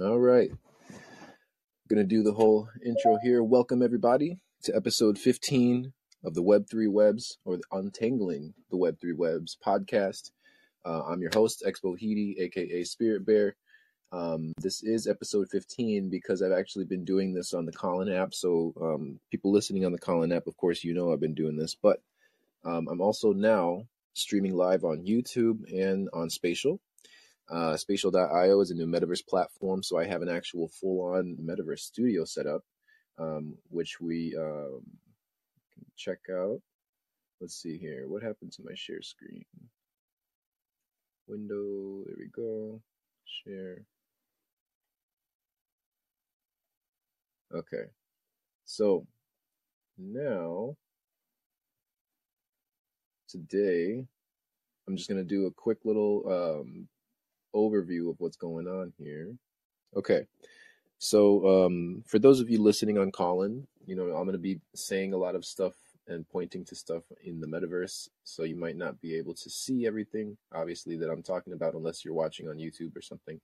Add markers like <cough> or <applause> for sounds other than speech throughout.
All right. I'm Gonna do the whole intro here. Welcome everybody to episode 15 of the Web3 Webs or the Untangling the Web3 Webs podcast. Uh, I'm your host, xBohiti, aka Spirit Bear. Um, this is episode 15 because I've actually been doing this on the Callin app. So, um, people listening on the Callin app, of course, you know I've been doing this, but um, I'm also now streaming live on YouTube and on Spatial. Uh, Spatial.io is a new metaverse platform, so I have an actual full-on metaverse studio set up, um, which we um, can check out. Let's see here. What happened to my share screen? Window. There we go. Share. Okay. So now today I'm just gonna do a quick little um, overview of what's going on here. Okay, so um, for those of you listening on Callin, you know I'm gonna be saying a lot of stuff and pointing to stuff in the metaverse, so you might not be able to see everything, obviously, that I'm talking about unless you're watching on YouTube or something.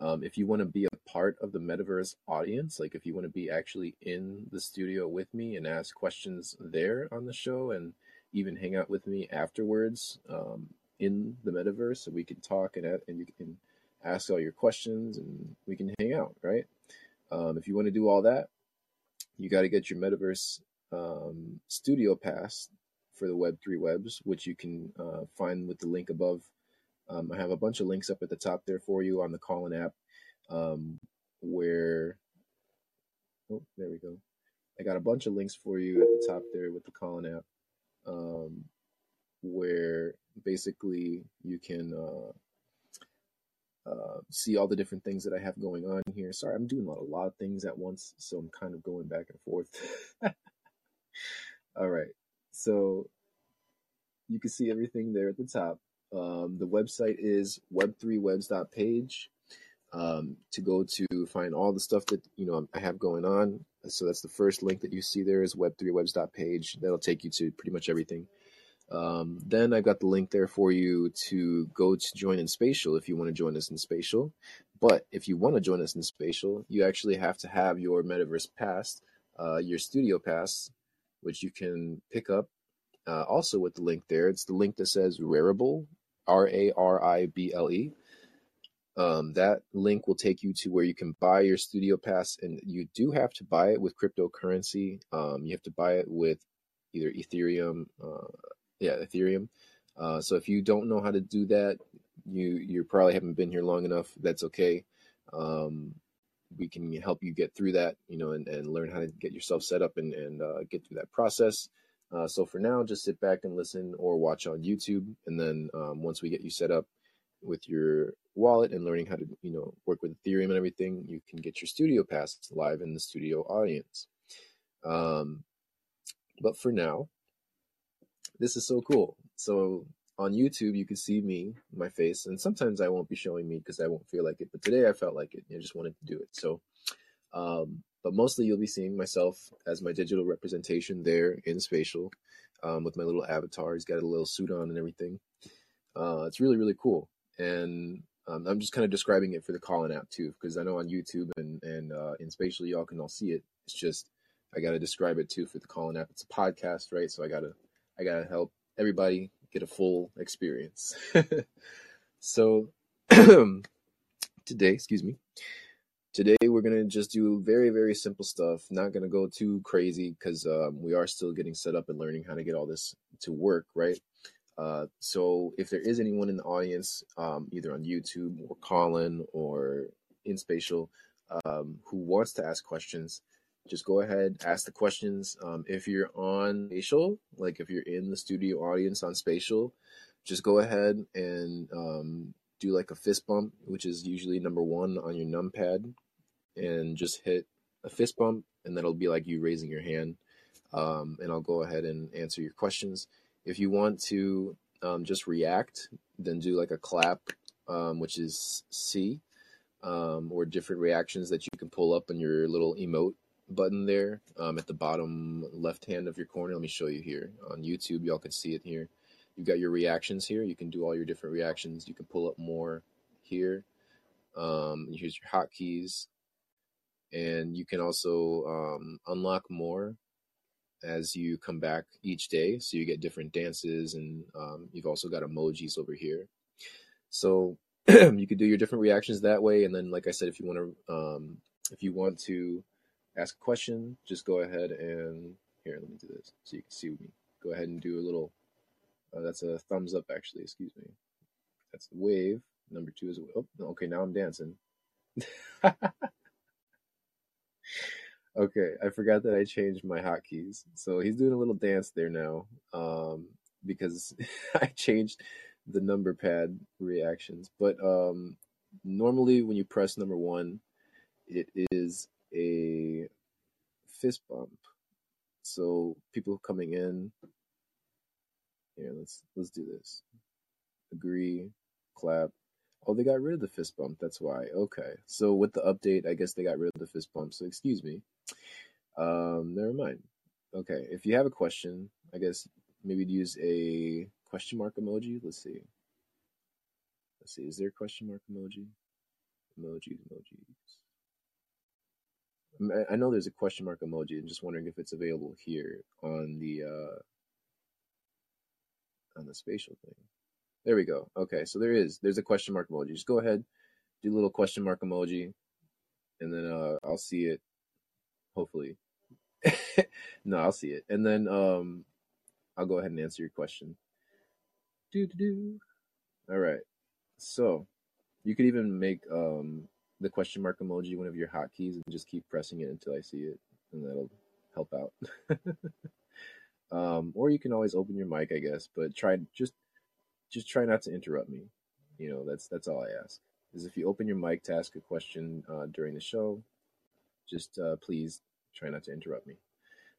Um, if you want to be a part of the metaverse audience, like if you want to be actually in the studio with me and ask questions there on the show and even hang out with me afterwards um, in the metaverse so we can talk and, and you can ask all your questions and we can hang out, right? Um, if you want to do all that, you got to get your metaverse um, studio pass for the Web3 Webs, which you can uh, find with the link above. Um, I have a bunch of links up at the top there for you on the Callin app um, where, oh, there we go. I got a bunch of links for you at the top there with the Callin app um, where basically you can uh, uh, see all the different things that I have going on here. Sorry, I'm doing a lot, a lot of things at once, so I'm kind of going back and forth. <laughs> all right, so you can see everything there at the top. Um, the website is web3webs.page um, to go to find all the stuff that you know I have going on. So that's the first link that you see there is web3webs.page. That'll take you to pretty much everything. Um, then I've got the link there for you to go to join in Spatial if you want to join us in Spatial. But if you want to join us in Spatial, you actually have to have your Metaverse Pass, uh, your Studio Pass, which you can pick up uh, also with the link there. It's the link that says Rarible, R A R I B L E. Um, that link will take you to where you can buy your Studio Pass, and you do have to buy it with cryptocurrency. Um, you have to buy it with either Ethereum, uh, yeah, Ethereum. Uh, so if you don't know how to do that, you you probably haven't been here long enough. That's okay. Um, we can help you get through that, you know, and, and learn how to get yourself set up and, and uh, get through that process. Uh, so for now, just sit back and listen or watch on YouTube. And then um, once we get you set up with your wallet and learning how to, you know, work with Ethereum and everything, you can get your studio pass live in the studio audience. Um, but for now, this is so cool. So on YouTube, you can see me, my face, and sometimes I won't be showing me because I won't feel like it. But today I felt like it. I just wanted to do it. So, um, but mostly you'll be seeing myself as my digital representation there in spatial um, with my little avatar. He's got a little suit on and everything. Uh, it's really, really cool. And um, I'm just kind of describing it for the Callin app too, because I know on YouTube and, and uh, in spatial, y'all can all see it. It's just, I got to describe it too for the Callin app. It's a podcast, right? So I got to, I got to help everybody get a full experience. <laughs> so <clears throat> today, excuse me, today we're gonna just do very very simple stuff. Not gonna go too crazy because um, we are still getting set up and learning how to get all this to work, right? Uh, so if there is anyone in the audience, um, either on YouTube or Callin or in Spatial, um, who wants to ask questions, just go ahead, ask the questions. Um, if you're on Spatial, like if you're in the studio audience on Spatial, just go ahead and um, do like a fist bump, which is usually number one on your numpad, and just hit a fist bump, and that'll be like you raising your hand. Um, and I'll go ahead and answer your questions. If you want to um, just react, then do like a clap, um, which is C, um, or different reactions that you can pull up on your little emote button there um, at the bottom left hand of your corner. Let me show you here on YouTube. Y'all can see it here. You've got your reactions here. You can do all your different reactions. You can pull up more here. Um, here's your hotkeys, and you can also um, unlock more as you come back each day. So you get different dances, and um, you've also got emojis over here. So <clears throat> you could do your different reactions that way. And then, like I said, if you want to, um, if you want to ask a question, just go ahead and here. Let me do this so you can see me. Go ahead and do a little. Uh, that's a thumbs up, actually. Excuse me. That's the wave. Number two is oh, okay. Now I'm dancing. <laughs> Okay, I forgot that I changed my hotkeys. So he's doing a little dance there now um, because <laughs> I changed the number pad reactions. But um, normally, when you press number one, it is a fist bump. So people coming in, here, let's let's do this. Agree, clap. Oh, they got rid of the fist bump. That's why. Okay. So with the update, I guess they got rid of the fist bump. So excuse me. Um, never mind. Okay. If you have a question, I guess maybe use a question mark emoji. Let's see. Let's see. Is there a question mark emoji? Emojis, emojis. I know there's a question mark emoji. I'm just wondering if it's available here on the uh, on the spatial thing. There we go. Okay, so there is. There's a question mark emoji. Just go ahead, do a little question mark emoji, and then uh, I'll see it. Hopefully, <laughs> no, I'll see it, and then um, I'll go ahead and answer your question. Do do do. All right. So you could even make um the question mark emoji one of your hotkeys and just keep pressing it until I see it, and that'll help out. <laughs> um, or you can always open your mic, I guess, but try just just try not to interrupt me. You know, that's that's all I ask. Is if you open your mic to ask a question uh, during the show, just uh, please try not to interrupt me.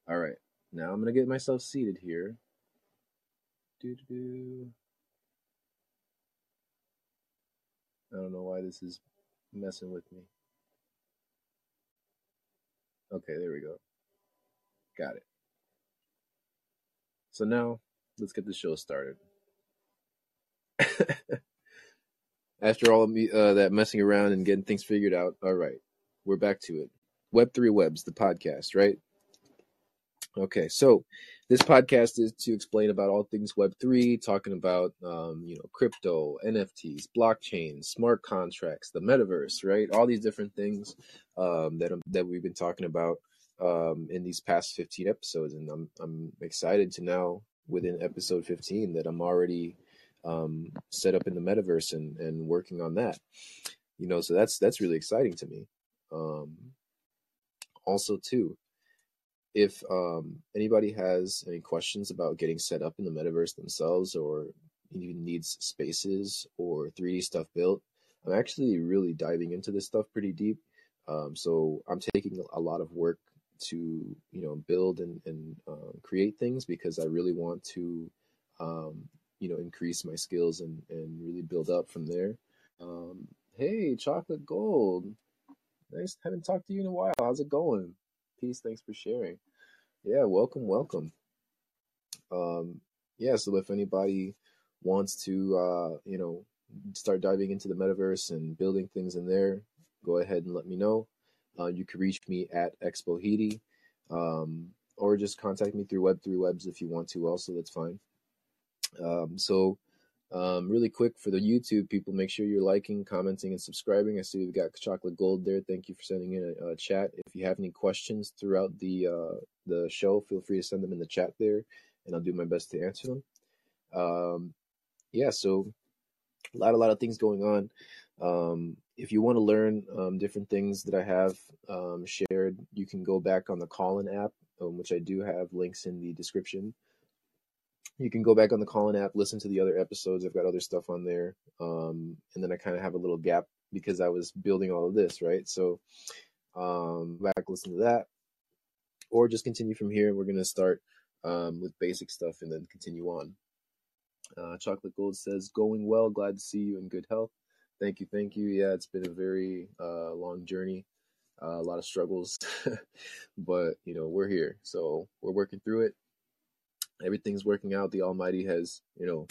All right, now I'm gonna get myself seated here. Do do. I don't know why this is messing with me. Okay, there we go. Got it. So now let's get the show started. <laughs> After all of me, uh, that messing around and getting things figured out, all right, we're back to it. Web3 Webs, the podcast, right? Okay, so this podcast is to explain about all things Web3, talking about um, you know crypto, NFTs, blockchain, smart contracts, the metaverse, right? All these different things um, that that we've been talking about um, in these past 15 episodes, and I'm I'm excited to now within episode 15 that I'm already um, set up in the metaverse and, and working on that. You know, so that's that's really exciting to me. Um, also, too, if um, anybody has any questions about getting set up in the metaverse themselves, or even needs spaces or 3D stuff built, I'm actually really diving into this stuff pretty deep. Um, so I'm taking a lot of work to you know build and, and uh, create things because I really want to um, you know increase my skills and and really build up from there. Um, hey, chocolate gold, nice haven't talked to you in a while. How's it going? Peace. Thanks for sharing. Yeah, welcome, welcome. Um, yeah, so if anybody wants to, uh, you know, start diving into the metaverse and building things in there, go ahead and let me know. Uh, you can reach me at Expo um, or just contact me through Web3 Webs if you want to. Also, that's fine. Um, so, um, really quick for the YouTube people, make sure you're liking, commenting, and subscribing. I see we've got chocolate gold there. Thank you for sending in a, a chat. If you have any questions throughout the uh, the show, feel free to send them in the chat there, and I'll do my best to answer them. Um, yeah, so a lot, a lot of things going on. Um, if you want to learn um, different things that I have um, shared, you can go back on the Callin app, um, which I do have links in the description you can go back on the Callin app, listen to the other episodes. I've got other stuff on there. Um, and then I kind of have a little gap because I was building all of this, right? So, um, back listen to that, or just continue from here. We're gonna start um, with basic stuff and then continue on. Uh, Chocolate Gold says, "Going well. Glad to see you in good health. Thank you, thank you. Yeah, it's been a very uh, long journey, uh, a lot of struggles, <laughs> but you know we're here, so we're working through it everything's working out. The Almighty has, you know,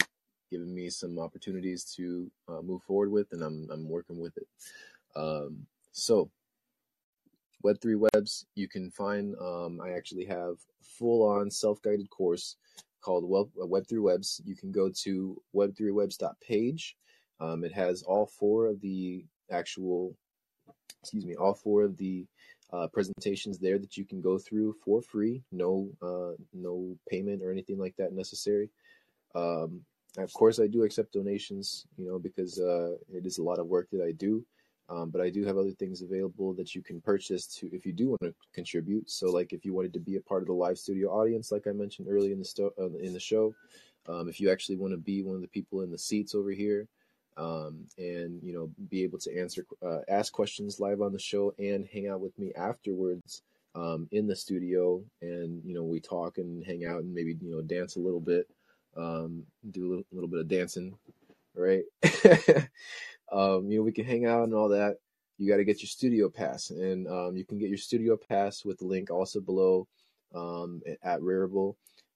given me some opportunities to uh, move forward with, and I'm I'm working with it. Um, so Web3 Webs, you can find, um, I actually have full on self guided course called Web, Web3 Webs. You can go to web3webs.page. Um, it has all four of the actual, excuse me, all four of the uh, presentations there that you can go through for free. No, uh, no payment or anything like that necessary. Um, of course, I do accept donations, you know, because uh, it is a lot of work that I do. Um, but I do have other things available that you can purchase to if you do want to contribute. So, like if you wanted to be a part of the live studio audience, like I mentioned early in the sto- uh, in the show, um, if you actually want to be one of the people in the seats over here, um, and you know be able to answer uh, ask questions live on the show and hang out with me afterwards um, in the studio, and you know we talk and hang out and maybe you know dance a little bit, um, do a little, little bit of dancing, right? <laughs> um, you know, we can hang out and all that. You got to get your studio pass, and um, you can get your studio pass with the link also below um, at Rarible.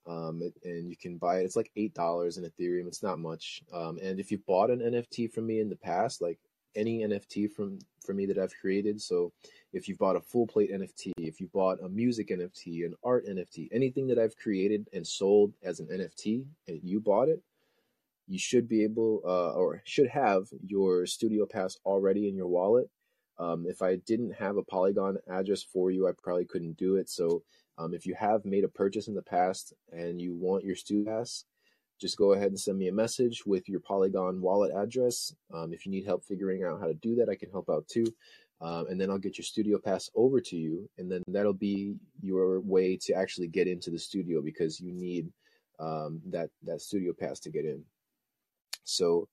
Um, and you can buy it. It's like eight dollars in Ethereum. It's not much. Um, and if you bought an NFT from me in the past, like any NFT from from me that I've created, so if you bought a full plate NFT, if you bought a music NFT, an art NFT, anything that I've created and sold as an NFT, and you bought it, you should be able uh, or should have your studio pass already in your wallet um, if i didn't have a polygon address for you i probably couldn't do it so um, if you have made a purchase in the past and you want your studio pass just go ahead and send me a message with your polygon wallet address. Um, if you need help figuring out how to do that i can help out too. Um, and then i'll get your studio pass over to you and then that'll be your way to actually get into the studio because you need um, that that studio pass to get in. So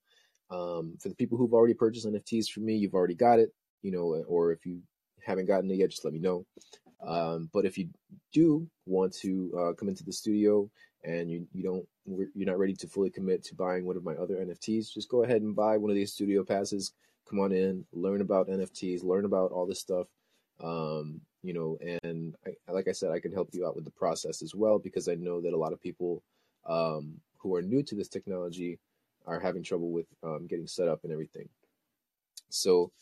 um, for the people who've already purchased NFTs from me, you've already got it, you know, or if you haven't gotten it yet, just let me know. Um, but if you do want to uh, come into the studio and you, you don't you're not ready to fully commit to buying one of my other NFTs, just go ahead and buy one of these studio passes. Come on in, learn about NFTs, learn about all this stuff. Um, you know, and I, like I said, I can help you out with the process as well because I know that a lot of people um, who are new to this technology are having trouble with um, getting set up and everything. So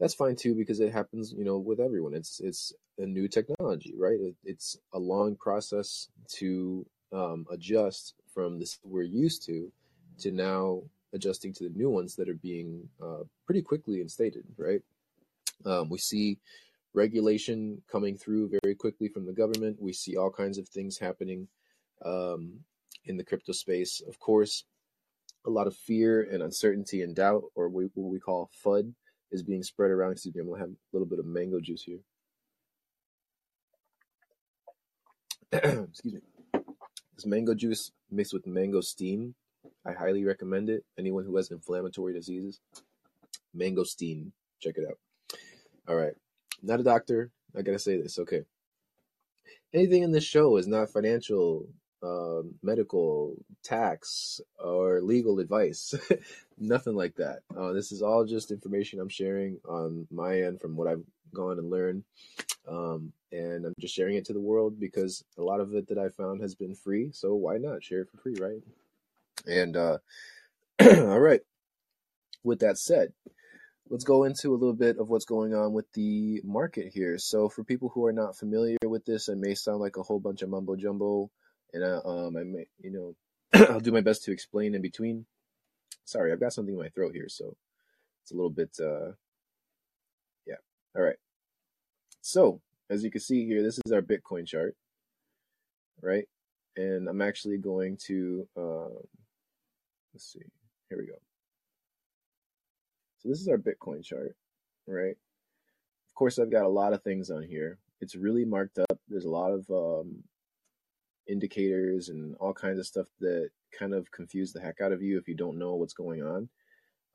that's fine too because it happens, you know, with everyone. It's it's a new technology, right? It, it's a long process to um, adjust from this we're used to to now adjusting to the new ones that are being uh, pretty quickly instated, right? Um, we see regulation coming through very quickly from the government. We see all kinds of things happening um, in the crypto space. Of course, a lot of fear and uncertainty and doubt, or what we call FUD, is being spread around. Excuse me, I'm gonna have a little bit of mango juice here. <clears throat> Excuse me. This mango juice mixed with mangosteen. I highly recommend it. Anyone who has inflammatory diseases, mangosteen. Check it out. All right. Not a doctor. I gotta say this. Okay. Anything in this show is not financial uh, medical, tax, or legal advice. <laughs> Nothing like that. Uh, this is all just information I'm sharing on my end from what I've gone and learned. Um, and I'm just sharing it to the world because a lot of it that I found has been free. So why not share it for free, right? And uh, <clears throat> all right. With that said, let's go into a little bit of what's going on with the market here. So, for people who are not familiar with this, it may sound like a whole bunch of mumbo jumbo and I, um, I may, you know, <clears throat> I'll do my best to explain in between. Sorry, I've got something in my throat here, so it's a little bit, uh, yeah. All right. So as you can see here, this is our Bitcoin chart, right? And I'm actually going to, um, let's see, here we go. So this is our Bitcoin chart, right? Of course, I've got a lot of things on here. It's really marked up. There's a lot of um, indicators and all kinds of stuff that kind of confuse the heck out of you if you don't know what's going on.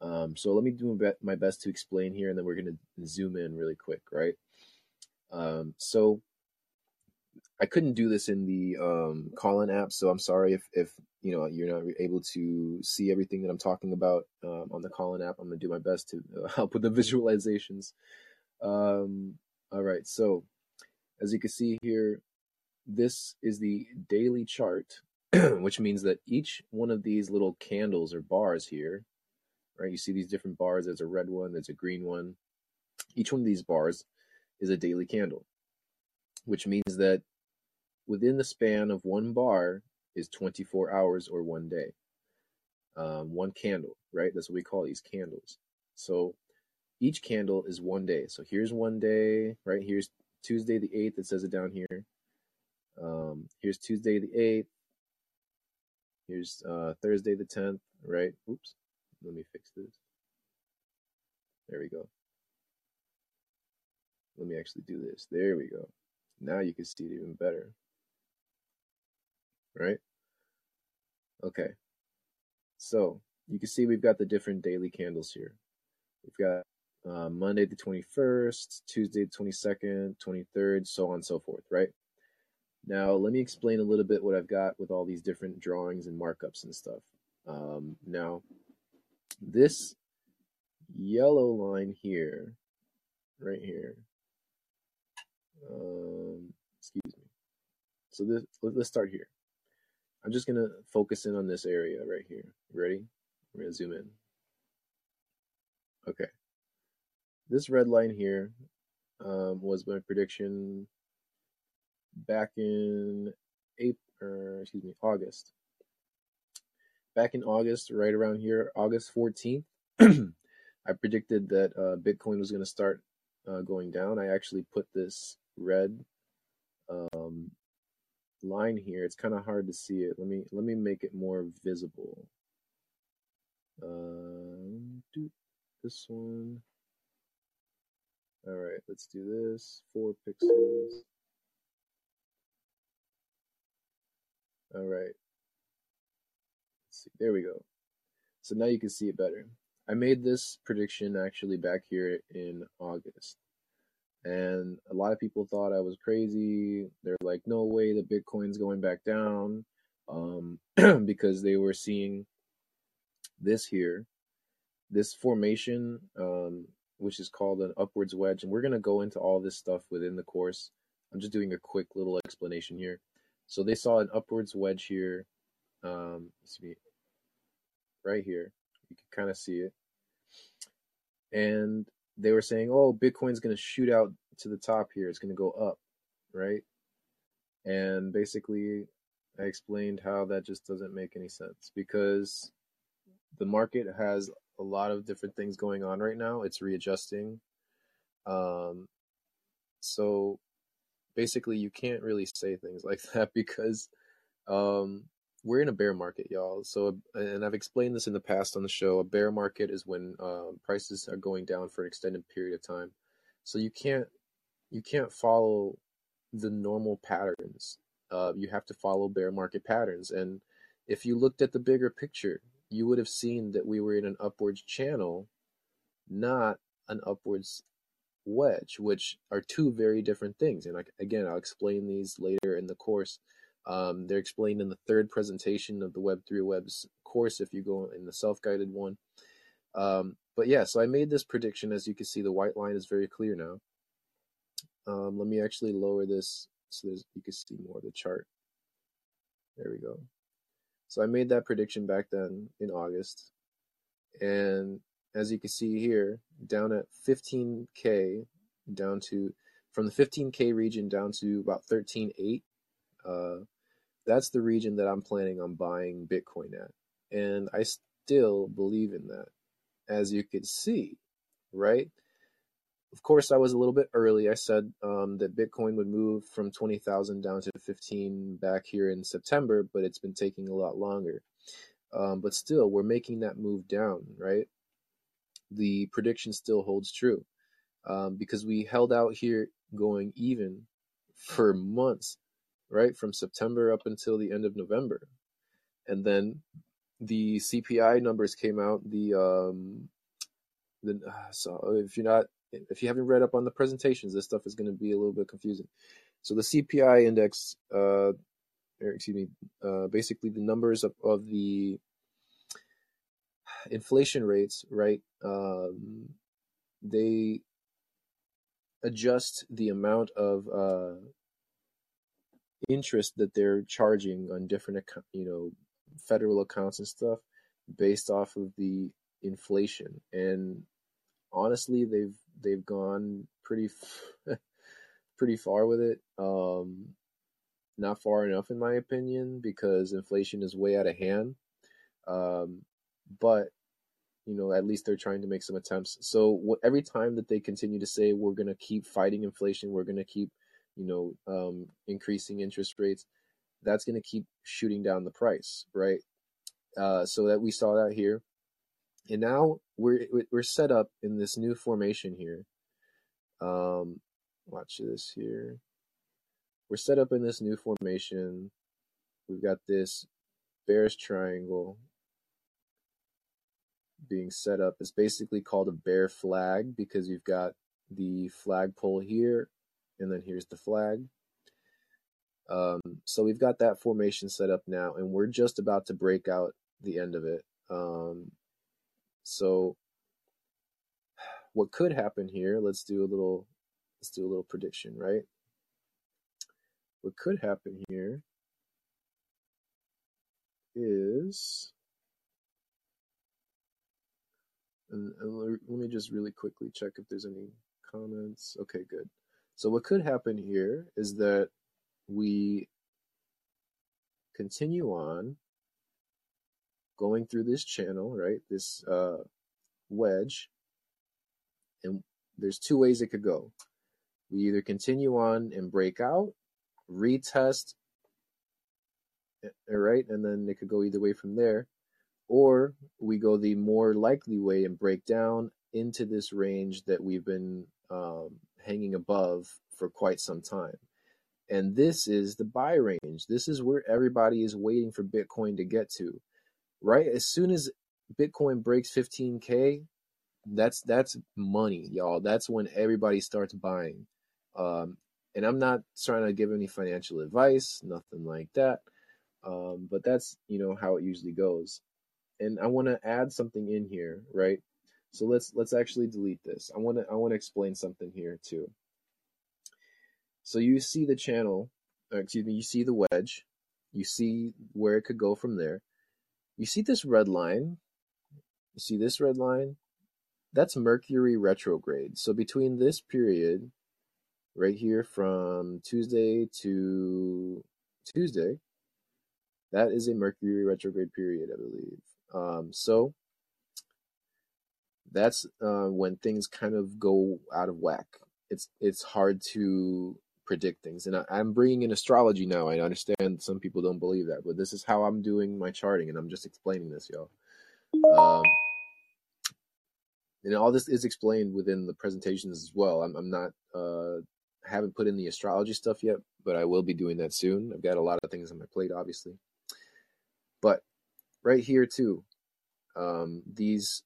Um, so let me do my best to explain here, and then we're going to zoom in really quick, right? Um, so I couldn't do this in the um, Callin app, so I'm sorry if, if you know you're not able to see everything that I'm talking about um, on the Callin app. I'm going to do my best to uh, <laughs> help with the visualizations. Um, all right, so as you can see here, this is the daily chart, <clears throat> which means that each one of these little candles or bars here, right? You see these different bars. There's a red one, there's a green one, Each one of these bars is a daily candle, which means that within the span of one bar is 24 hours or one day. Um, one candle, right? That's what we call these candles. So each candle is one day. So here's one day, right? Here's Tuesday the 8th. It says it down here. Um, here's Tuesday the 8th. Here's uh, Thursday the 10th, right? Oops. Let me fix this. There we go. Let me actually do this. There we go. Now you can see it even better. Right? Okay. So you can see we've got the different daily candles here. We've got uh, Monday the 21st, Tuesday the 22nd, 23rd, so on and so forth, right? Now, let me explain a little bit what I've got with all these different drawings and markups and stuff. Um, now, this yellow line here, right here, um, excuse me. So this, let's start here. I'm just going to focus in on this area right here. Ready? We're going to zoom in. Okay. This red line here um, was my prediction back in April, or excuse me, August. Back in August, right around here, August 14th, <clears throat> I predicted that uh, Bitcoin was going to start uh, going down. I actually put this red um, line here. It's kind of hard to see it. Let me let me make it more visible. Um, do this one. All right, let's do this. Four pixels. All right. See. There we go. So now you can see it better. I made this prediction actually back here in August. And a lot of people thought I was crazy. They're like, no way, the Bitcoin's going back down. Um, <clears throat> because they were seeing this here, this formation, um, which is called an upwards wedge. And we're going to go into all this stuff within the course. I'm just doing a quick little explanation here. So they saw an upwards wedge here. Um, right here. You can kind of see it. And they were saying, oh, Bitcoin's going to shoot out to the top here. It's going to go up, right? And basically, I explained how that just doesn't make any sense because the market has a lot of different things going on right now. It's readjusting. Um, so basically, you can't really say things <laughs> like that because um, we're in a bear market, y'all. So, and I've explained this in the past on the show. A bear market is when uh, prices are going down for an extended period of time. So you can't you can't follow the normal patterns. Uh, you have to follow bear market patterns. And if you looked at the bigger picture, you would have seen that we were in an upwards channel, not an upwards wedge, which are two very different things. And I, again, I'll explain these later in the course. Um, they're explained in the third presentation of the Web3 Webs course if you go in the self guided one. Um, but yeah, so I made this prediction. As you can see, the white line is very clear now. Um, let me actually lower this so you can see more of the chart. There we go. So I made that prediction back then in August. And as you can see here, down at 15K, down to, from the 15K region down to about 13.8, uh, that's the region that I'm planning on buying Bitcoin at. And I still believe in that. As you can see, right? Of course, I was a little bit early. I said um, that Bitcoin would move from 20,000 down to 15 back here in September, but it's been taking a lot longer. Um, but still, we're making that move down, right? The prediction still holds true um, because we held out here going even for months right? From September up until the end of November. And then the CPI numbers came out. The, um, the, uh, so if you're not, if you haven't read up on the presentations, this stuff is going to be a little bit confusing. So the CPI index, uh, or excuse me, uh, basically the numbers of, of the inflation rates, right? Um, they adjust the amount of uh, interest that they're charging on different account, you know, federal accounts and stuff based off of the inflation. And honestly, they've they've gone pretty <laughs> pretty far with it. Um, not far enough, in my opinion, because inflation is way out of hand. Um, but you know, at least they're trying to make some attempts. So every time that they continue to say we're going to keep fighting inflation, we're going to keep, you know, um, increasing interest rates, that's going to keep shooting down the price, right? Uh, so that we saw that here, and now we're we're set up in this new formation here. Um, watch this here. We're set up in this new formation. We've got this bearish triangle being set up. It's basically called a bear flag because you've got the flagpole here, and then here's the flag. Um, so we've got that formation set up now, and we're just about to break out the end of it. Um, so what could happen here? Let's do a little. Let's do a little prediction, right? What could happen here is And, and let me just really quickly check if there's any comments. Okay, good. So what could happen here is that we continue on going through this channel, right? This uh, wedge, and there's two ways it could go. We either continue on and break out, retest, all eh, right, and then it could go either way from there, or we go the more likely way and break down into this range that we've been um, hanging above for quite some time. And this is the buy range. This is where everybody is waiting for Bitcoin to get to. Right? As soon as Bitcoin breaks 15k, that's that's money, y'all. That's when everybody starts buying. Um, and I'm not trying to give any financial advice, nothing like that. Um, but that's you know how it usually goes and I want to add something in here, right? So let's let's actually delete this. I want to I want to explain something here too. So you see the channel, uh, excuse me, you see the wedge, you see where it could go from there. You see this red line. You see this red line? That's Mercury retrograde. So between this period right here from Tuesday to Tuesday, that is a Mercury retrograde period, I believe. Um, so that's uh, when things kind of go out of whack. It's it's hard to predict things, and I, I'm bringing in astrology now. I understand some people don't believe that, but this is how I'm doing my charting, and I'm just explaining this, y'all. Um, and all this is explained within the presentations as well. I'm, I'm not uh, haven't put in the astrology stuff yet, but I will be doing that soon. I've got a lot of things on my plate, obviously. But right here too. Um, these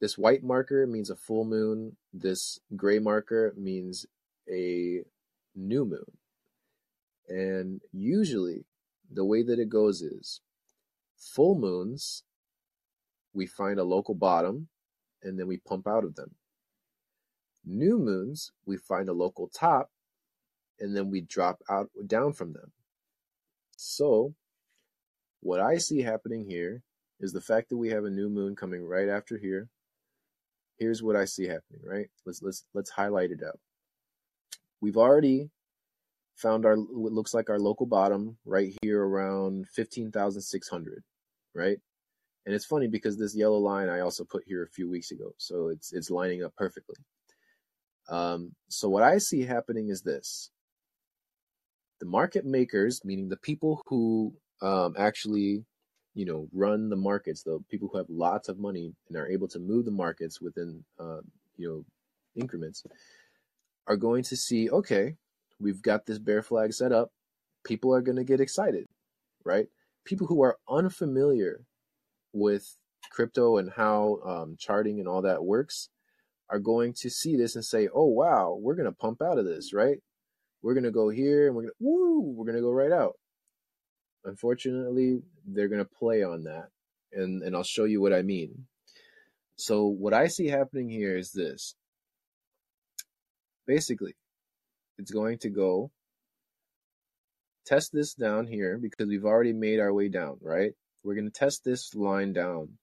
this white marker means a full moon. This gray marker means a new moon. And usually, the way that it goes is full moons, we find a local bottom and then we pump out of them. New moons, we find a local top and then we drop out down from them. So, what I see happening here is the fact that we have a new moon coming right after here. Here's what I see happening, right? Let's let's let's highlight it up. We've already found our what looks like our local bottom right here around 15,600, right? And it's funny because this yellow line I also put here a few weeks ago, so it's it's lining up perfectly. Um, so what I see happening is this: the market makers, meaning the people who um, actually, you know, run the markets, the people who have lots of money and are able to move the markets within, uh, you know, increments, are going to see, okay, we've got this bear flag set up. People are going to get excited, right? People who are unfamiliar with crypto and how um, charting and all that works are going to see this and say, "Oh wow, we're going to pump out of this, right? We're going to go here and we're going to woo, we're going to go right out." Unfortunately, they're going to play on that. And, and I'll show you what I mean. So, what I see happening here is this. Basically, it's going to go test this down here because we've already made our way down, right? We're going to test this line down.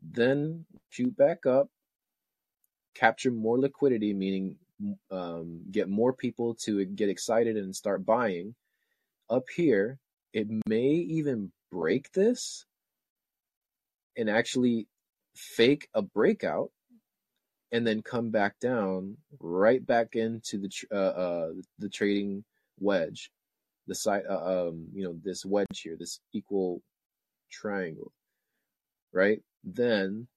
Then shoot back up capture more liquidity, meaning um, get more people to get excited and start buying. Up here, it may even break this and actually fake a breakout and then come back down right back into the uh, uh, the trading wedge, the side, uh, um, you know, this wedge here, this equal triangle, right? Then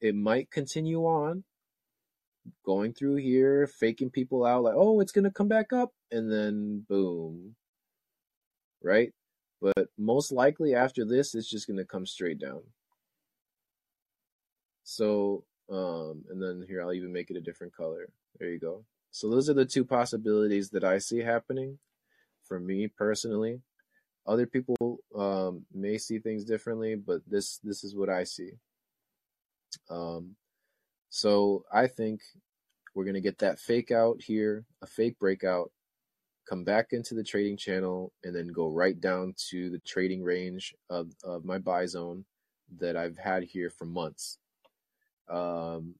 it might continue on going through here, faking people out like, oh, it's gonna come back up, and then boom, right? But most likely after this, it's just gonna come straight down. So, um, and then here I'll even make it a different color. There you go. So those are the two possibilities that I see happening for me personally. Other people um, may see things differently, but this this is what I see. Um, so I think we're gonna get that fake out here, a fake breakout, come back into the trading channel, and then go right down to the trading range of, of my buy zone that I've had here for months. Um,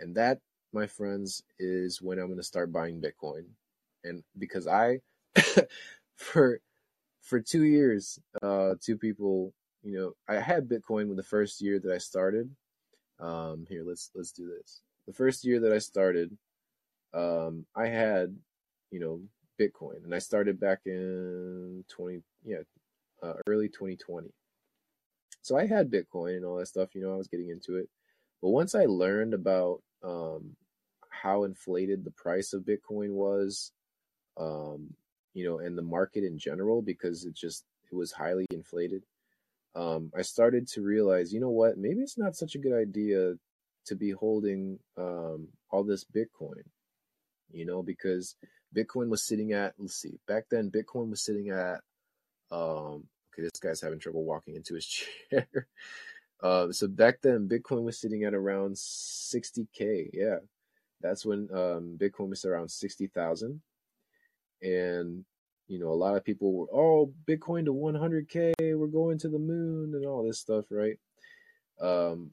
and that, my friends, is when I'm going to start buying Bitcoin. And because I, <laughs> for for two years, uh, two people, you know, I had Bitcoin when the first year that I started. Um, here, let's let's do this. The first year that I started, um, I had, you know, Bitcoin, and I started back in twenty, yeah, uh, early 2020. So I had Bitcoin and all that stuff. You know, I was getting into it. But once I learned about um, how inflated the price of Bitcoin was, um, you know, and the market in general, because it just it was highly inflated, um, I started to realize, you know what, maybe it's not such a good idea to be holding um, all this Bitcoin, you know, because Bitcoin was sitting at, let's see, back then Bitcoin was sitting at, um, okay, this guy's having trouble walking into his <laughs> chair. Uh, so back then, Bitcoin was sitting at around 60k. Yeah, that's when um, Bitcoin was around 60,000, and you know a lot of people were, oh, Bitcoin to 100k, we're going to the moon and all this stuff, right? Um,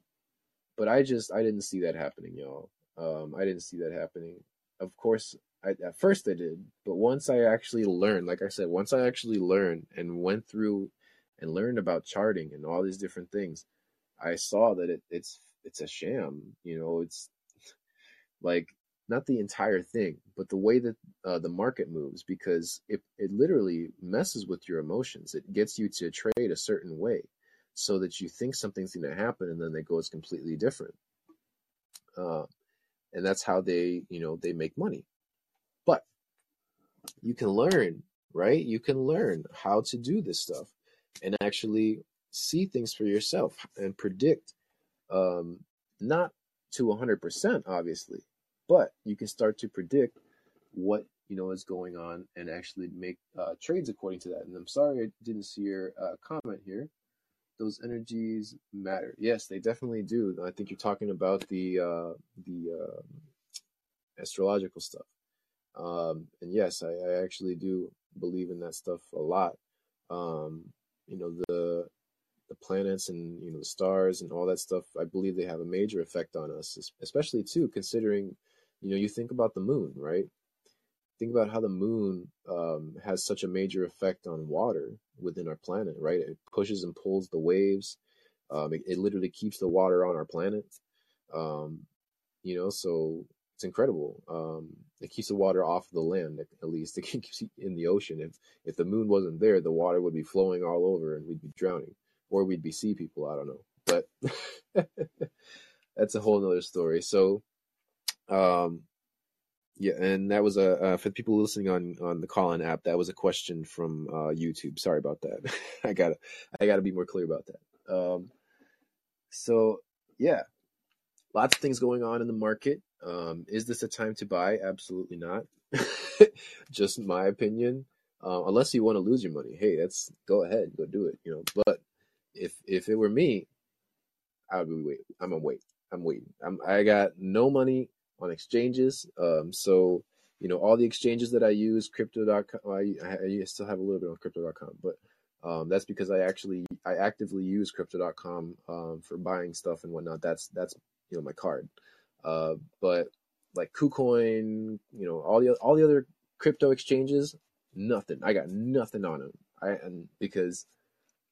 but I just I didn't see that happening, y'all. Um, I didn't see that happening. Of course, I, at first I did, but once I actually learned, like I said, once I actually learned and went through and learned about charting and all these different things, I saw that it, it's it's a sham. You know, it's <laughs> like not the entire thing, but the way that uh, the market moves, because it it literally messes with your emotions. It gets you to trade a certain way, so that you think something's going to happen, and then it goes completely different. Uh, and that's how they, you know, they make money. But you can learn, right? You can learn how to do this stuff and actually see things for yourself and predict um, not to 100% obviously but you can start to predict what you know is going on and actually make uh, trades according to that and i'm sorry i didn't see your uh, comment here those energies matter. Yes they definitely do. I think you're talking about the uh, the uh, astrological stuff. Um, and yes I, I actually do believe in that stuff a lot. Um, you know the the planets and you know the stars and all that stuff i believe they have a major effect on us especially too considering you know you think about the moon right think about how the moon um, has such a major effect on water within our planet right? It pushes and pulls the waves. Um, it, it, literally keeps the water on our planet. Um, you know so it's incredible. Um, it keeps the water off the land at least <laughs> it keeps it in the ocean. If if the moon wasn't there the water would be flowing all over and we'd be drowning or we'd be sea people. I don't know, but <laughs> that's a whole nother story. So, um, yeah, and that was a uh, for the people listening on on the Callin app. That was a question from uh, YouTube. Sorry about that. <laughs> I gotta I gotta be more clear about that. Um, so yeah, lots of things going on in the market. Um, is this a time to buy? Absolutely not. <laughs> Just my opinion. Uh, unless you want to lose your money, hey, that's go ahead, go do it. You know, but if if it were me, I would be wait. I'm gonna wait. I'm waiting. I'm I got no money on exchanges. Um, so you know all the exchanges that I use, crypto.com. I, I still have a little bit on crypto.com, but um, that's because I actually I actively use crypto.com um, for buying stuff and whatnot. That's that's you know my card. Uh, but like KuCoin, you know, all the all the other crypto exchanges, nothing. I got nothing on them. I and because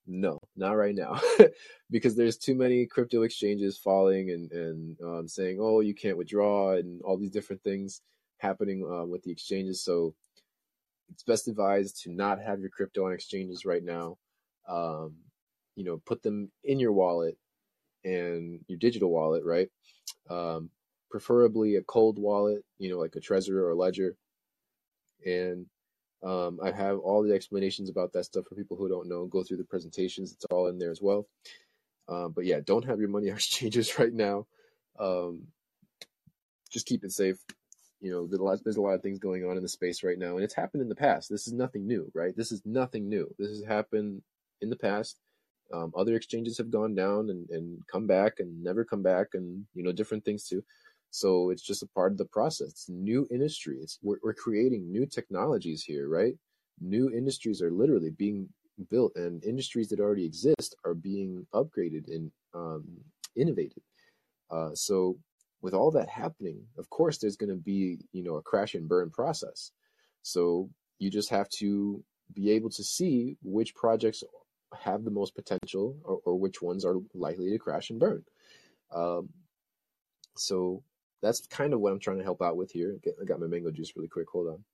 no, not right now, <laughs> because there's too many crypto exchanges falling and and um, saying, oh, you can't withdraw and all these different things happening uh, with the exchanges. So it's best advised to not have your crypto on exchanges right now. Um, you know, put them in your wallet and your digital wallet, right? Um, preferably a cold wallet, you know, like a Trezor or a Ledger. And um, I have all the explanations about that stuff for people who don't know. Go through the presentations; it's all in there as well. Um, but yeah, don't have your money <laughs> on exchanges right now. Um, just keep it safe. You know, there's a, lot, of things going on in the space right now, and it's happened in the past. This is nothing new, right? This is nothing new. This has happened in the past. Um, other exchanges have gone down and, and come back and never come back, and you know different things too. So it's just a part of the process. It's new industry. It's we're, we're creating new technologies here, right? New industries are literally being built, and industries that already exist are being upgraded and um, innovated. Uh, so with all that happening, of course, there's going to be you know a crash and burn process. So you just have to be able to see which projects have the most potential or, or which ones are likely to crash and burn. Um, so that's kind of what I'm trying to help out with here. I got my mango juice really quick. Hold on.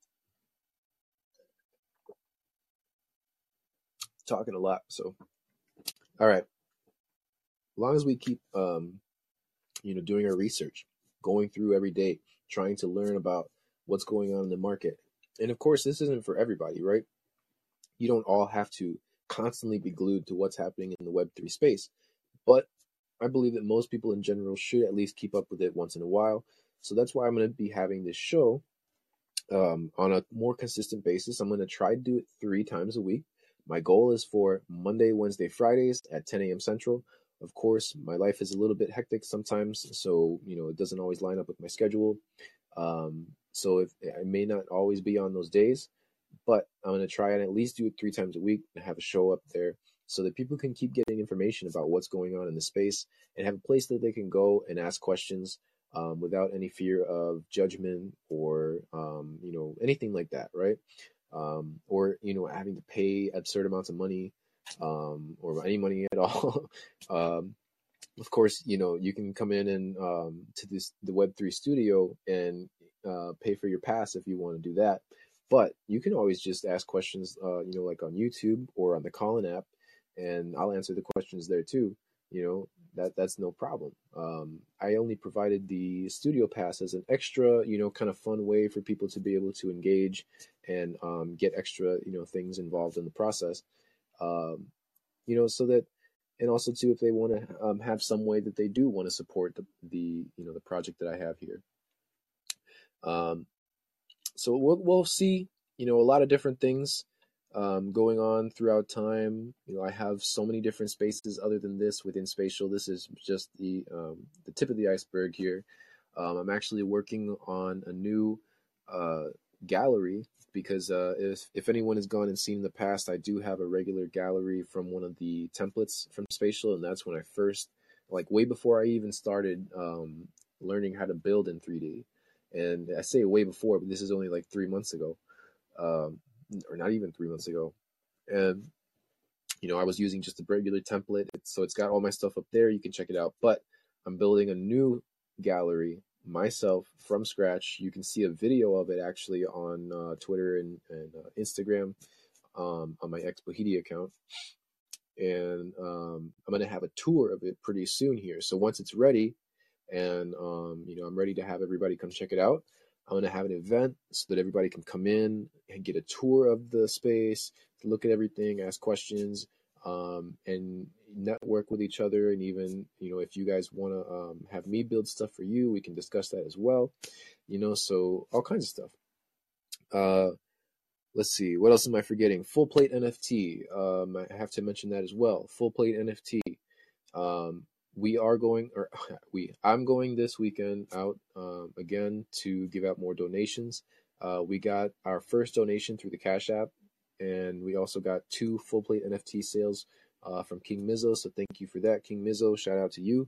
Talking a lot, so all right. As long as we keep, um, you know, doing our research, going through every day, trying to learn about what's going on in the market, and of course, this isn't for everybody, right? You don't all have to constantly be glued to what's happening in the Web3 space, but I believe that most people in general should at least keep up with it once in a while. So that's why I'm going to be having this show um, on a more consistent basis. I'm going to try to do it three times a week. My goal is for Monday, Wednesday, Fridays at 10 a.m. Central. Of course, my life is a little bit hectic sometimes, so you know it doesn't always line up with my schedule. Um, so if I may not always be on those days, but I'm going to try and at least do it three times a week and have a show up there so that people can keep getting information about what's going on in the space and have a place that they can go and ask questions um, without any fear of judgment or um, you know anything like that, right? Um, or you know having to pay absurd amounts of money um, or any money at <laughs> all. Um, of course, you know you can come in and um, to this the Web three studio and uh, pay for your pass if you want to do that. But you can always just ask questions, uh, you know, like on YouTube or on the Callin app, and I'll answer the questions there too. You know, that that's no problem. Um, I only provided the studio pass as an extra, you know, kind of fun way for people to be able to engage and um, get extra, you know, things involved in the process. Um, you know, so that, and also too, if they want to um, have some way that they do want to support the, the, you know, the project that I have here. Um, so we'll we'll see, you know, a lot of different things um, going on throughout time. You know, I have so many different spaces other than this within Spatial. This is just the um, the tip of the iceberg here. Um, I'm actually working on a new uh, gallery because uh, if if anyone has gone and seen in the past, I do have a regular gallery from one of the templates from Spatial, and that's when I first, like way before I even started um, learning how to build in 3D. And I say way before, but this is only like three months ago. Um, or not even three months ago. And, you know, I was using just a regular template. So it's got all my stuff up there. You can check it out. But I'm building a new gallery myself from scratch. You can see a video of it actually on uh, Twitter and, and uh, Instagram um, on my xBohiti account. And um, I'm going to have a tour of it pretty soon here. So once it's ready, and um, you know I'm ready to have everybody come check it out. I'm going to have an event so that everybody can come in and get a tour of the space, look at everything, ask questions, um, and network with each other. And even, you know, if you guys want to um, have me build stuff for you, we can discuss that as well. You know, so all kinds of stuff. Uh, let's see, what else am I forgetting? Full plate NFT. Um, I have to mention that as well. Full plate NFT. Um, we are going, or <laughs> we, I'm going this weekend out um, again to give out more donations. Uh, we got our first donation through the Cash App, and we also got two full plate NFT sales uh, from King Mizzo. So thank you for that, King Mizzo. Shout out to you.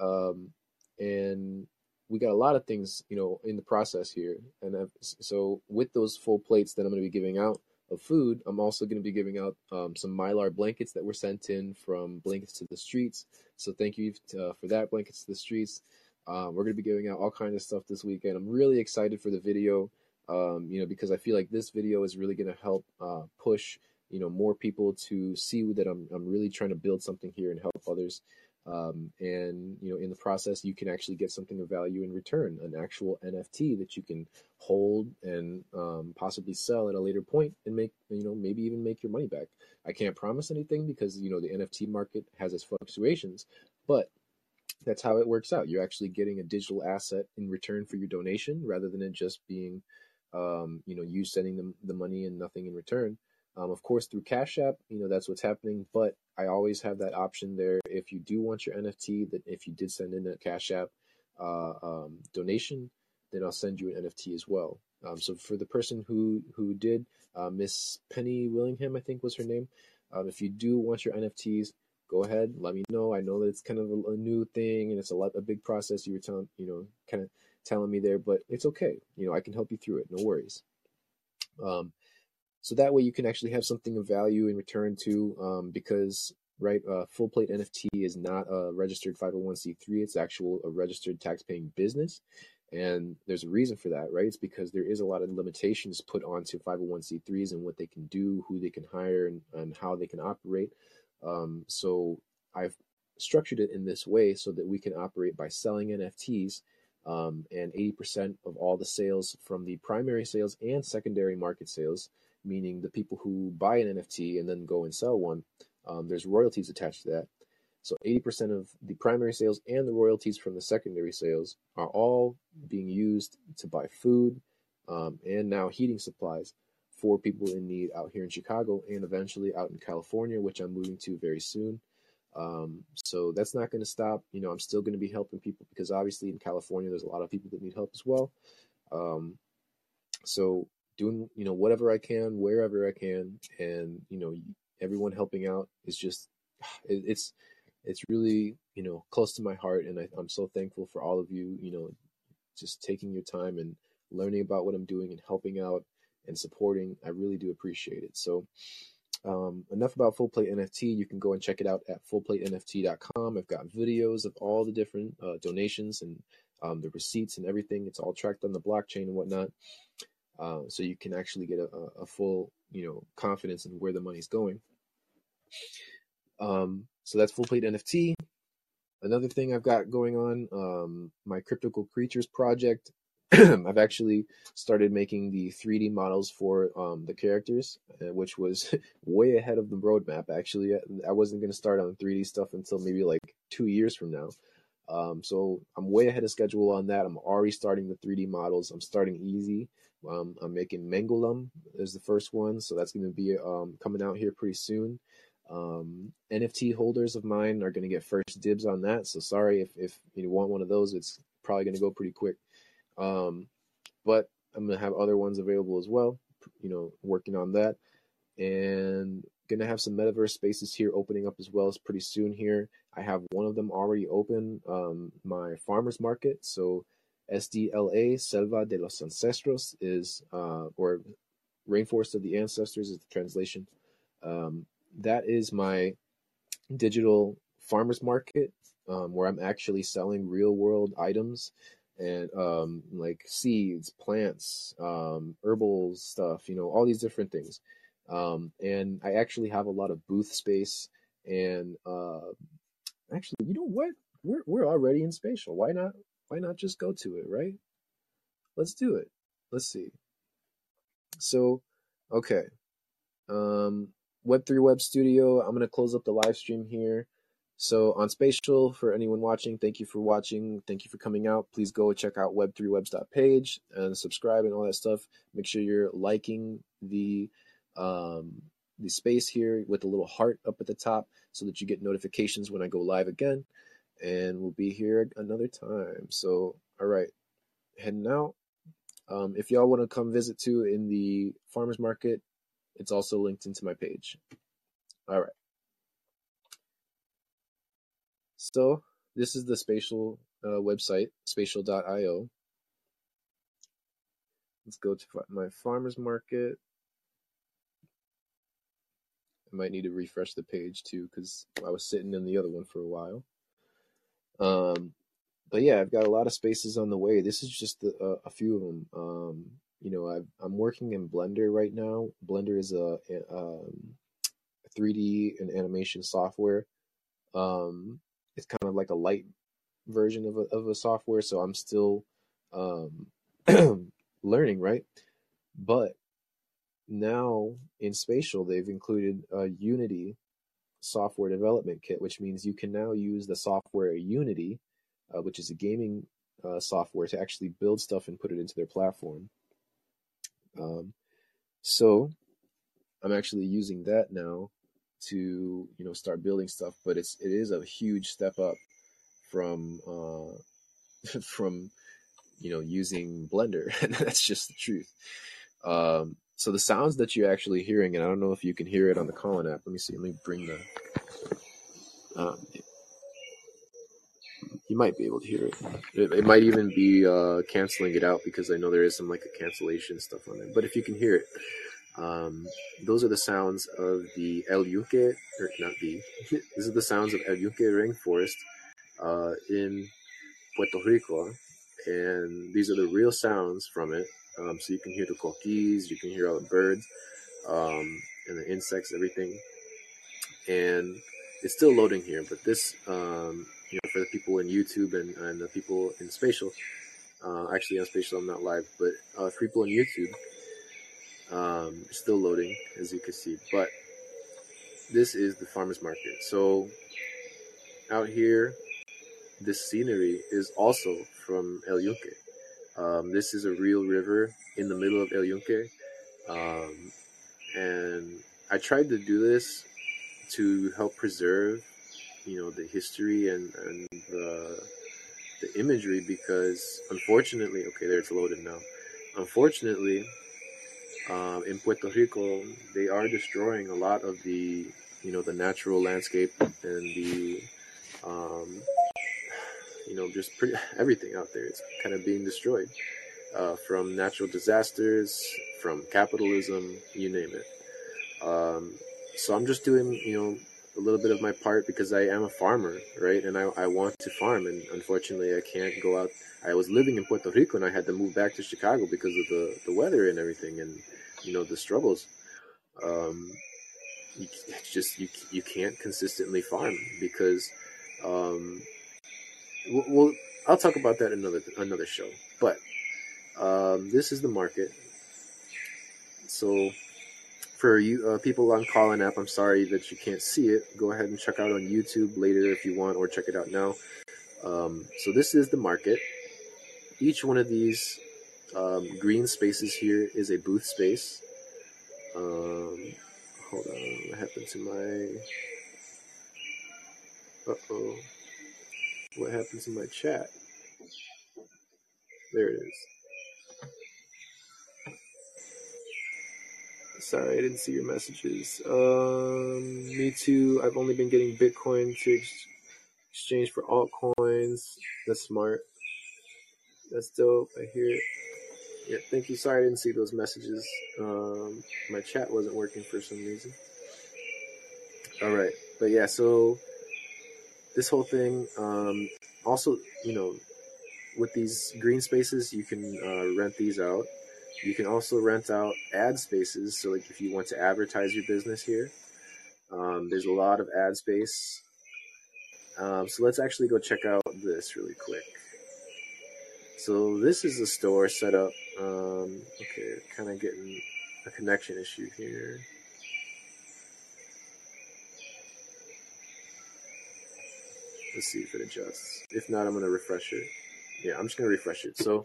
Um, and we got a lot of things, you know, in the process here. And so with those full plates that I'm going to be giving out of food, I'm also going to be giving out um, some mylar blankets that were sent in from Blankets to the Streets. So thank you to, uh, for that, Blankets to the Streets. Um, we're going to be giving out all kinds of stuff this weekend. I'm really excited for the video, um, you know, because I feel like this video is really going to help uh, push, you know, more people to see that I'm, I'm really trying to build something here and help others. Um, and you know, in the process, you can actually get something of value in return, an actual NFT that you can hold and um, possibly sell at a later point and make, you know, maybe even make your money back. I can't promise anything because you know the NFT market has its fluctuations, but that's how it works out. You're actually getting a digital asset in return for your donation rather than it just being, um, you know, you sending them the money and nothing in return. Um, of course, through Cash App, you know, that's what's happening. But I always have that option there. If you do want your NFT, that if you did send in a Cash App uh, um, donation, then I'll send you an NFT as well. Um, so for the person who who did, uh, Miss Penny Willingham, I think was her name. Um, if you do want your NFTs, go ahead, let me know. I know that it's kind of a, a new thing and it's a lot a big process. You were telling, you know, kind of telling me there, but it's okay. You know, I can help you through it. No worries. Um, so that way you can actually have something of value in return to, um, because right, uh, Full Plate NFT is not a registered 501c3. It's actual a registered tax-paying business. And there's a reason for that, right? It's because there is a lot of limitations put onto 501c3s and what they can do, who they can hire, and, and how they can operate. Um, so I've structured it in this way so that we can operate by selling NFTs. Um, and 80% of all the sales from the primary sales and secondary market sales meaning the people who buy an NFT and then go and sell one, um, there's royalties attached to that. So 80% of the primary sales and the royalties from the secondary sales are all being used to buy food um, and now heating supplies for people in need out here in Chicago and eventually out in California, which I'm moving to very soon. Um, so that's not going to stop. You know, I'm still going to be helping people because obviously in California there's a lot of people that need help as well. Um, so doing you know whatever I can wherever I can, and you know everyone helping out is just <sighs> it, it's it's really you know close to my heart, and I, I'm so thankful for all of you. You know, just taking your time and learning about what I'm doing and helping out and supporting. I really do appreciate it. So. Um, enough about Full Plate NFT. You can go and check it out at fullplatenft.com. I've got videos of all the different uh, donations and um, the receipts and everything. It's all tracked on the blockchain and whatnot. Uh, so you can actually get a, a, full, you know, confidence in where the money's going. Um, so that's full plate NFT. Another thing I've got going on, um, my Cryptical Creatures project. <clears throat> I've actually started making the 3D models for um, the characters, uh, which was <laughs> way ahead of the roadmap. Actually, I wasn't going to start on 3D stuff until maybe like two years from now. Um, so I'm way ahead of schedule on that. I'm already starting the 3D models. I'm starting easy. Um, I'm making Mengolum is the first one, so that's going to be um, coming out here pretty soon. Um, NFT holders of mine are going to get first dibs on that. So sorry if if you want one of those, it's probably going to go pretty quick. Um, but I'm going to have other ones available as well. You know, working on that, and going to have some metaverse spaces here opening up as well as pretty soon here. I have one of them already open, um, my farmers market. So SDLA, Selva de los Ancestros, is, uh, or Rainforest of the Ancestors is the translation. Um, that is my digital farmers market um, where I'm actually selling real world items and um, like seeds, plants, um, herbal stuff, you know, all these different things. Um, and I actually have a lot of booth space and uh, actually, you know what? We're we're already in spatial. Why not why not just go to it, right? Let's do it. Let's see. So, okay. Um, Web3 Web Studio, I'm going to close up the live stream here. So on Spatial, for anyone watching, thank you for watching. Thank you for coming out. Please go check out web3webs.page and subscribe and all that stuff. Make sure you're liking the um, the space here with the little heart up at the top so that you get notifications when I go live again and we'll be here another time. So, all right, heading out. Um, if y'all want to come visit too in the farmers market, it's also linked into my page. All right. So this is the spatial uh, website, spatial.io. Let's go to my farmer's market. I might need to refresh the page too because I was sitting in the other one for a while. Um, but yeah, I've got a lot of spaces on the way. This is just the, uh, a few of them. Um, you know, i am working in Blender right now. Blender is a, a um, 3D and animation software. Um, it's kind of like a light version of a, of a software, so I'm still um, <clears throat> learning, right? But now in Spatial, they've included a Unity software development kit, which means you can now use the software Unity, uh, which is a gaming uh, software, to actually build stuff and put it into their platform. Um, so I'm actually using that now to you know start building stuff, but it's it is a huge step up from uh, <laughs> from you know using Blender. <laughs> That's just the truth. Um, so the sounds that you're actually hearing, and I don't know if you can hear it on the Callin app. Let me see. Let me bring the. Um, you might be able to hear it. It, it might even be uh, canceling it out because I know there is some like a cancellation stuff on it. But if you can hear it, um, those are the sounds of the El Yunque, or not the. <laughs> these are the sounds of El Yunque rainforest uh, in Puerto Rico, and these are the real sounds from it. Um, so you can hear the coquis, you can hear all the birds, um, and the insects, everything. And it's still loading here, but this, um, you know, for the people in YouTube and, and the people in Spatial, uh, actually on Spatial I'm not live, but uh, for people in YouTube, um, still loading as you can see. But this is the farmers market. So out here, this scenery is also from El Yunque. Um, this is a real river in the middle of El Yunque. Um, and I tried to do this to help preserve, you know, the history and, and the, the imagery because unfortunately, okay, there it's loaded now. Unfortunately, um, in Puerto Rico, they are destroying a lot of the, you know, the natural landscape and the, um, you know, just pretty, <laughs> everything out there. It's kind of being destroyed uh, from natural disasters, from capitalism, you name it. Um, so I'm just doing, you know, a little bit of my part because I am a farmer, right? And I, I want to farm, and unfortunately, I can't go out. I was living in Puerto Rico, and I had to move back to Chicago because of the, the weather and everything, and you know the struggles. Um, it's just you you can't consistently farm because um, well, I'll talk about that another another show. But um, this is the market. So for you uh, people on Callin app, I'm sorry that you can't see it. Go ahead and check out on YouTube later if you want, or check it out now. Um, so this is the market. Each one of these um, green spaces here is a booth space. Um, hold on, what happened to my? Uh oh what happens in my chat. There it is. Sorry, I didn't see your messages. Um, me too. I've only been getting Bitcoin to ex- exchange for altcoins. That's smart. That's dope. I hear it. Yeah, thank you. Sorry I didn't see those messages. Um, my chat wasn't working for some reason. All right, but yeah, so this whole thing. Um, also, you know, with these green spaces, you can uh, rent these out. You can also rent out ad spaces. So, like, if you want to advertise your business here, um, there's a lot of ad space. Um, so let's actually go check out this really quick. So this is the store set up. Um, okay, kind of getting a connection issue here. Let's see if it adjusts. If not, I'm to refresh it. Yeah, I'm just to refresh it. So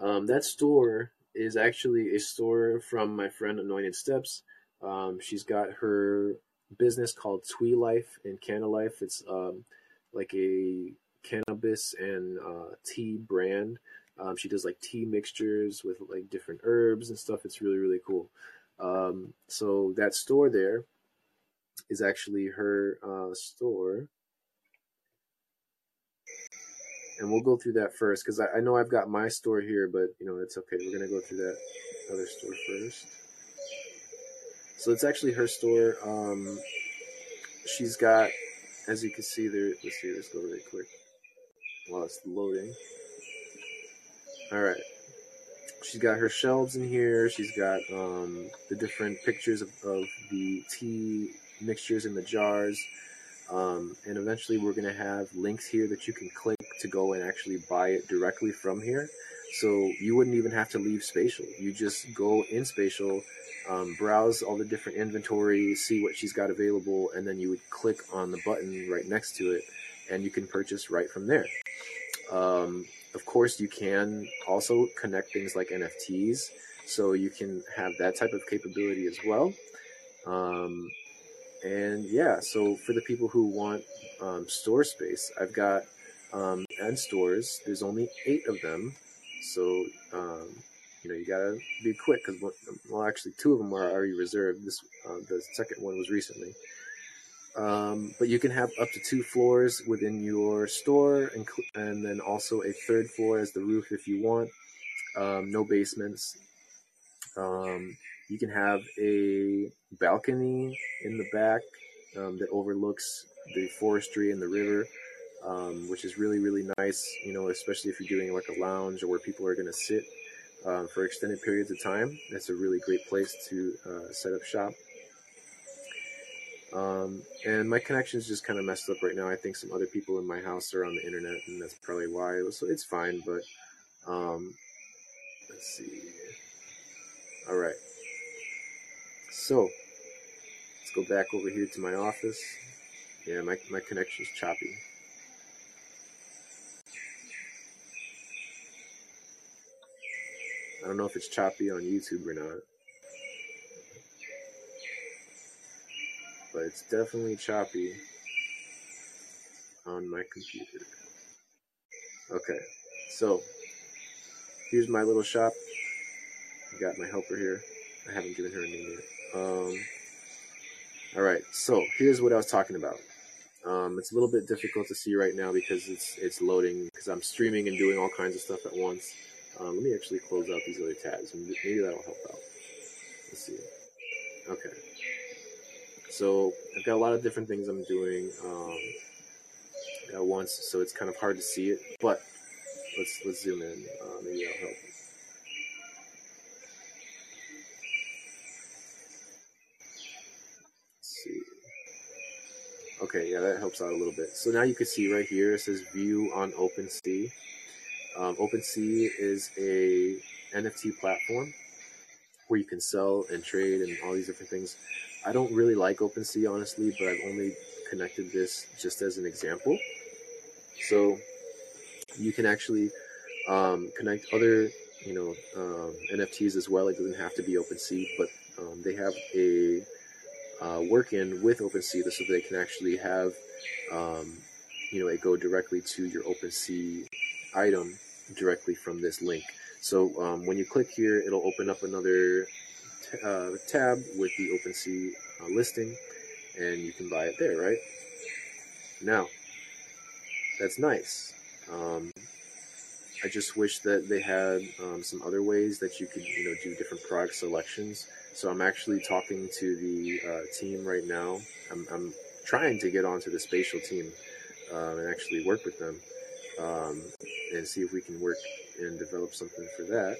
um, that store is actually a store from my friend Anointed Steps. Um, she's got her business called Twee Life and Canna Life. It's um, like a cannabis and uh, tea brand. Um, she does like tea mixtures with like different herbs and stuff. It's really really cool. Um, so that store there is actually her uh, store and we'll go through that first because I, I know I've got my store here, but you know it's okay. We're gonna go through that other store first. So it's actually her store. Um, she's got, as you can see there. Let's see. Let's go really quick while it's loading. All right. She's got her shelves in here. She's got um, the different pictures of, of the tea mixtures in the jars. Um, and eventually we're going to have links here that you can click to go and actually buy it directly from here. So you wouldn't even have to leave Spatial. You just go in Spatial, um, browse all the different inventory, see what she's got available, and then you would click on the button right next to it, and you can purchase right from there. Um, of course, you can also connect things like NFTs, so you can have that type of capability as well. Um, and yeah, so for the people who want um, store space, I've got um, and stores. There's only eight of them, so um, you know you gotta be quick because well, actually two of them are already reserved. This uh, the second one was recently. Um, but you can have up to two floors within your store, and, and then also a third floor as the roof if you want. Um, no basements. Um, you can have a balcony in the back um, that overlooks the forestry and the river, um, which is really, really nice, you know, especially if you're doing like a lounge or where people are going to sit um, for extended periods of time. That's a really great place to uh, set up shop. Um, and my connection is just kind of messed up right now. I think some other people in my house are on the internet, and that's probably why. So it's fine, but um, let's see. All right. So let's go back over here to my office. Yeah, my, my connection's choppy. I don't know if it's choppy on YouTube or not. But it's definitely choppy on my computer. Okay, so here's my little shop. Got my helper here. I haven't given her a name yet. Um, all right, so here's what I was talking about. Um, it's a little bit difficult to see right now because it's it's loading because I'm streaming and doing all kinds of stuff at once. Um, let me actually close out these other tabs. Maybe that'll help out. Let's see. Okay. So I've got a lot of different things I'm doing um, at once, so it's kind of hard to see it. But let's let's zoom in. Uh, maybe that'll help. Okay, yeah, that helps out a little bit. So now you can see right here, it says view on OpenSea. Um, OpenSea is a NFT platform where you can sell and trade and all these different things. I don't really like OpenSea, honestly, but I've only connected this just as an example. So you can actually um, connect other, you know, um, NFTs as well. It doesn't have to be OpenSea, but um, they have a uh, work in with OpenSea so they can actually have um, you know it go directly to your OpenSea item directly from this link. So um, when you click here, it'll open up another uh, tab with the OpenSea uh, listing, and you can buy it there, right? Now, that's nice. Um, I just wish that they had um, some other ways that you could, you know, do different product selections so I'm actually talking to the uh, team right now. I'm, I'm, trying to get onto the spatial team um, and actually work with them um, and see if we can work and develop something for that.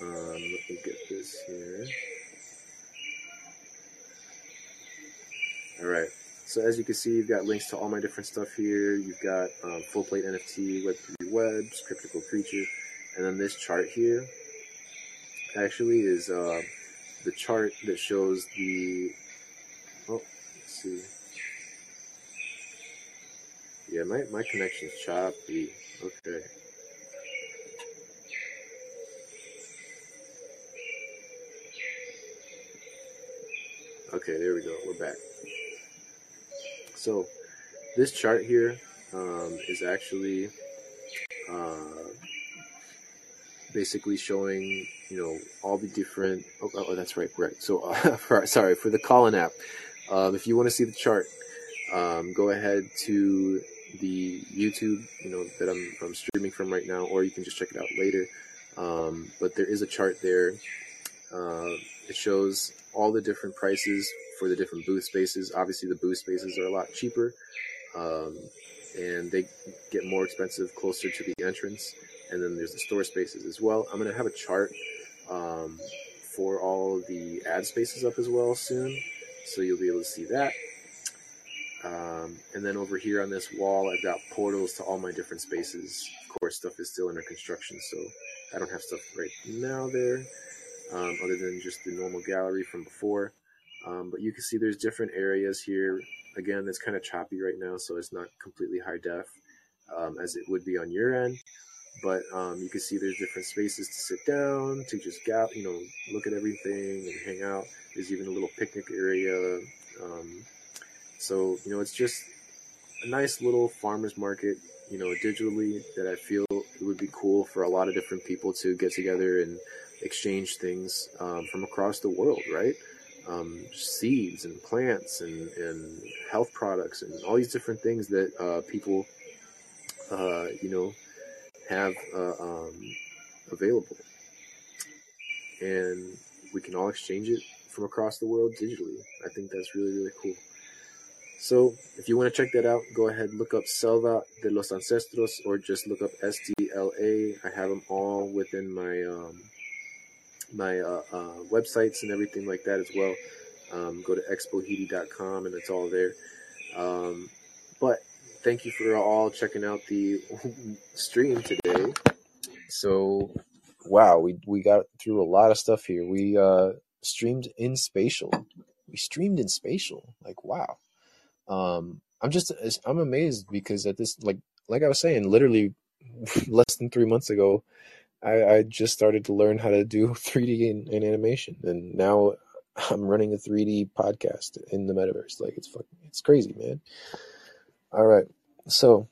Um, let me get this here. All right. So as you can see, you've got links to all my different stuff here. You've got um, full plate NFT, Web3 Webs, Cryptical Creature, and then this chart here actually is uh, the chart that shows the. Oh, let's see. Yeah, my, my connection's choppy. Okay. Okay, there we go. We're back. So, this chart here um, is actually uh, basically showing you know all the different. Oh, oh that's right, right. So uh, <laughs> for, sorry for the Callin app. Um, if you want to see the chart, um, go ahead to the YouTube, you know, that I'm, I'm streaming from right now, or you can just check it out later. Um, but there is a chart there. Uh, it shows all the different prices for the different booth spaces. Obviously, the booth spaces are a lot cheaper, um, and they get more expensive closer to the entrance. And then there's the store spaces as well. I'm going to have a chart um, for all the ad spaces up as well soon, so you'll be able to see that. Um, and then over here on this wall, I've got portals to all my different spaces. Of course, stuff is still under construction, so I don't have stuff right now there, um, other than just the normal gallery from before. Um, but you can see there's different areas here. Again, it's kind of choppy right now, so it's not completely high def um, as it would be on your end. But um, you can see there's different spaces to sit down, to just gal, you know, look at everything and hang out. There's even a little picnic area. Um, so you know, it's just a nice little farmers market, you know, digitally that I feel it would be cool for a lot of different people to get together and exchange things um, from across the world, right? Um, seeds and plants and, and health products and all these different things that uh, people, uh, you know, have uh, um, available. And we can all exchange it from across the world digitally. I think that's really, really cool. So if you want to check that out, go ahead, look up Selva de los Ancestros or just look up SDLA. I have them all within my um, my uh, uh, websites and everything like that as well. Um, go to xbohiti.com and it's all there. Um, but thank you for all checking out the <laughs> stream today. So, wow, we we got through a lot of stuff here. We uh, streamed in spatial. We streamed in spatial. Like, wow. Um, I'm just I'm amazed because at this like like I was saying, literally <laughs> less than three months ago, I, I just started to learn how to do <laughs> 3D in, animation, and now I'm running a 3D podcast in the metaverse. Like it's fucking it's crazy, man. All right, so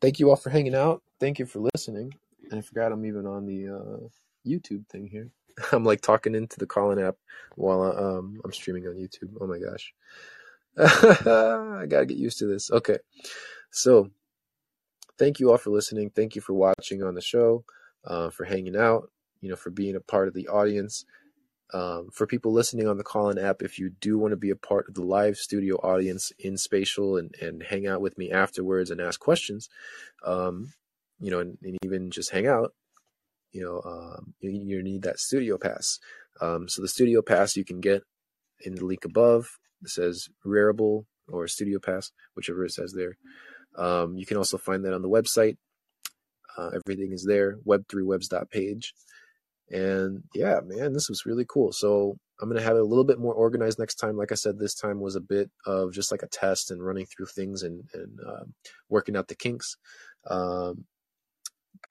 thank you all for hanging out. Thank you for listening. And I forgot I'm even on the uh, YouTube thing here. <laughs> I'm like talking into the Callin app while I, um, I'm streaming on YouTube. Oh my gosh. <laughs> I gotta get used to this. Okay. So thank you all for listening. Thank you for watching on the show, uh, for hanging out, you know, for being a part of the audience. Um, for people listening on the Callin app, if you do want to be a part of the live studio audience in Spatial and, and hang out with me afterwards and ask questions, um, you know, and, and, even just hang out, you know, um, you, you, need that studio pass. Um, so the studio pass you can get in the link above it says Rarible or Studio Pass, whichever it says there. Um, you can also find that on the website. Uh, everything is there, web3webs.page. And yeah, man, this was really cool. So I'm going to have it a little bit more organized next time. Like I said, this time was a bit of just like a test and running through things and, and uh, working out the kinks. Um,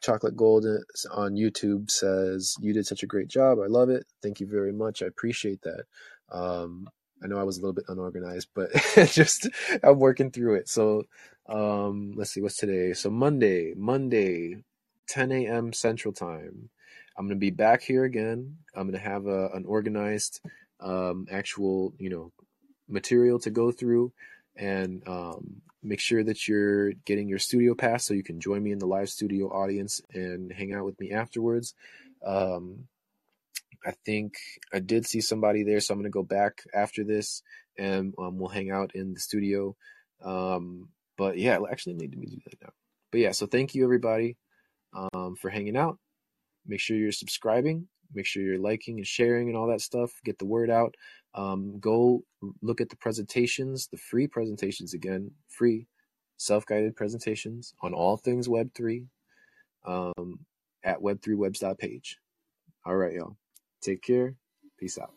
Chocolate Gold on YouTube says, You did such a great job. I love it. Thank you very much. I appreciate that. Um, I know I was a little bit unorganized, but <laughs> just I'm working through it. So um, let's see, what's today? So Monday, Monday, 10 a.m. Central Time. I'm gonna be back here again. I'm gonna have a, an organized, um, actual, you know, material to go through, and um, make sure that you're getting your studio pass so you can join me in the live studio audience and hang out with me afterwards. Um, I think I did see somebody there, so I'm gonna go back after this and um, we'll hang out in the studio. Um, but yeah, actually, I need to do that now. But yeah, so thank you everybody um, for hanging out. Make sure you're subscribing. Make sure you're liking and sharing and all that stuff. Get the word out. Um, go look at the presentations, the free presentations again, free self-guided presentations on all things Web3 um, at web3webs.page. All right, y'all. Take care. Peace out.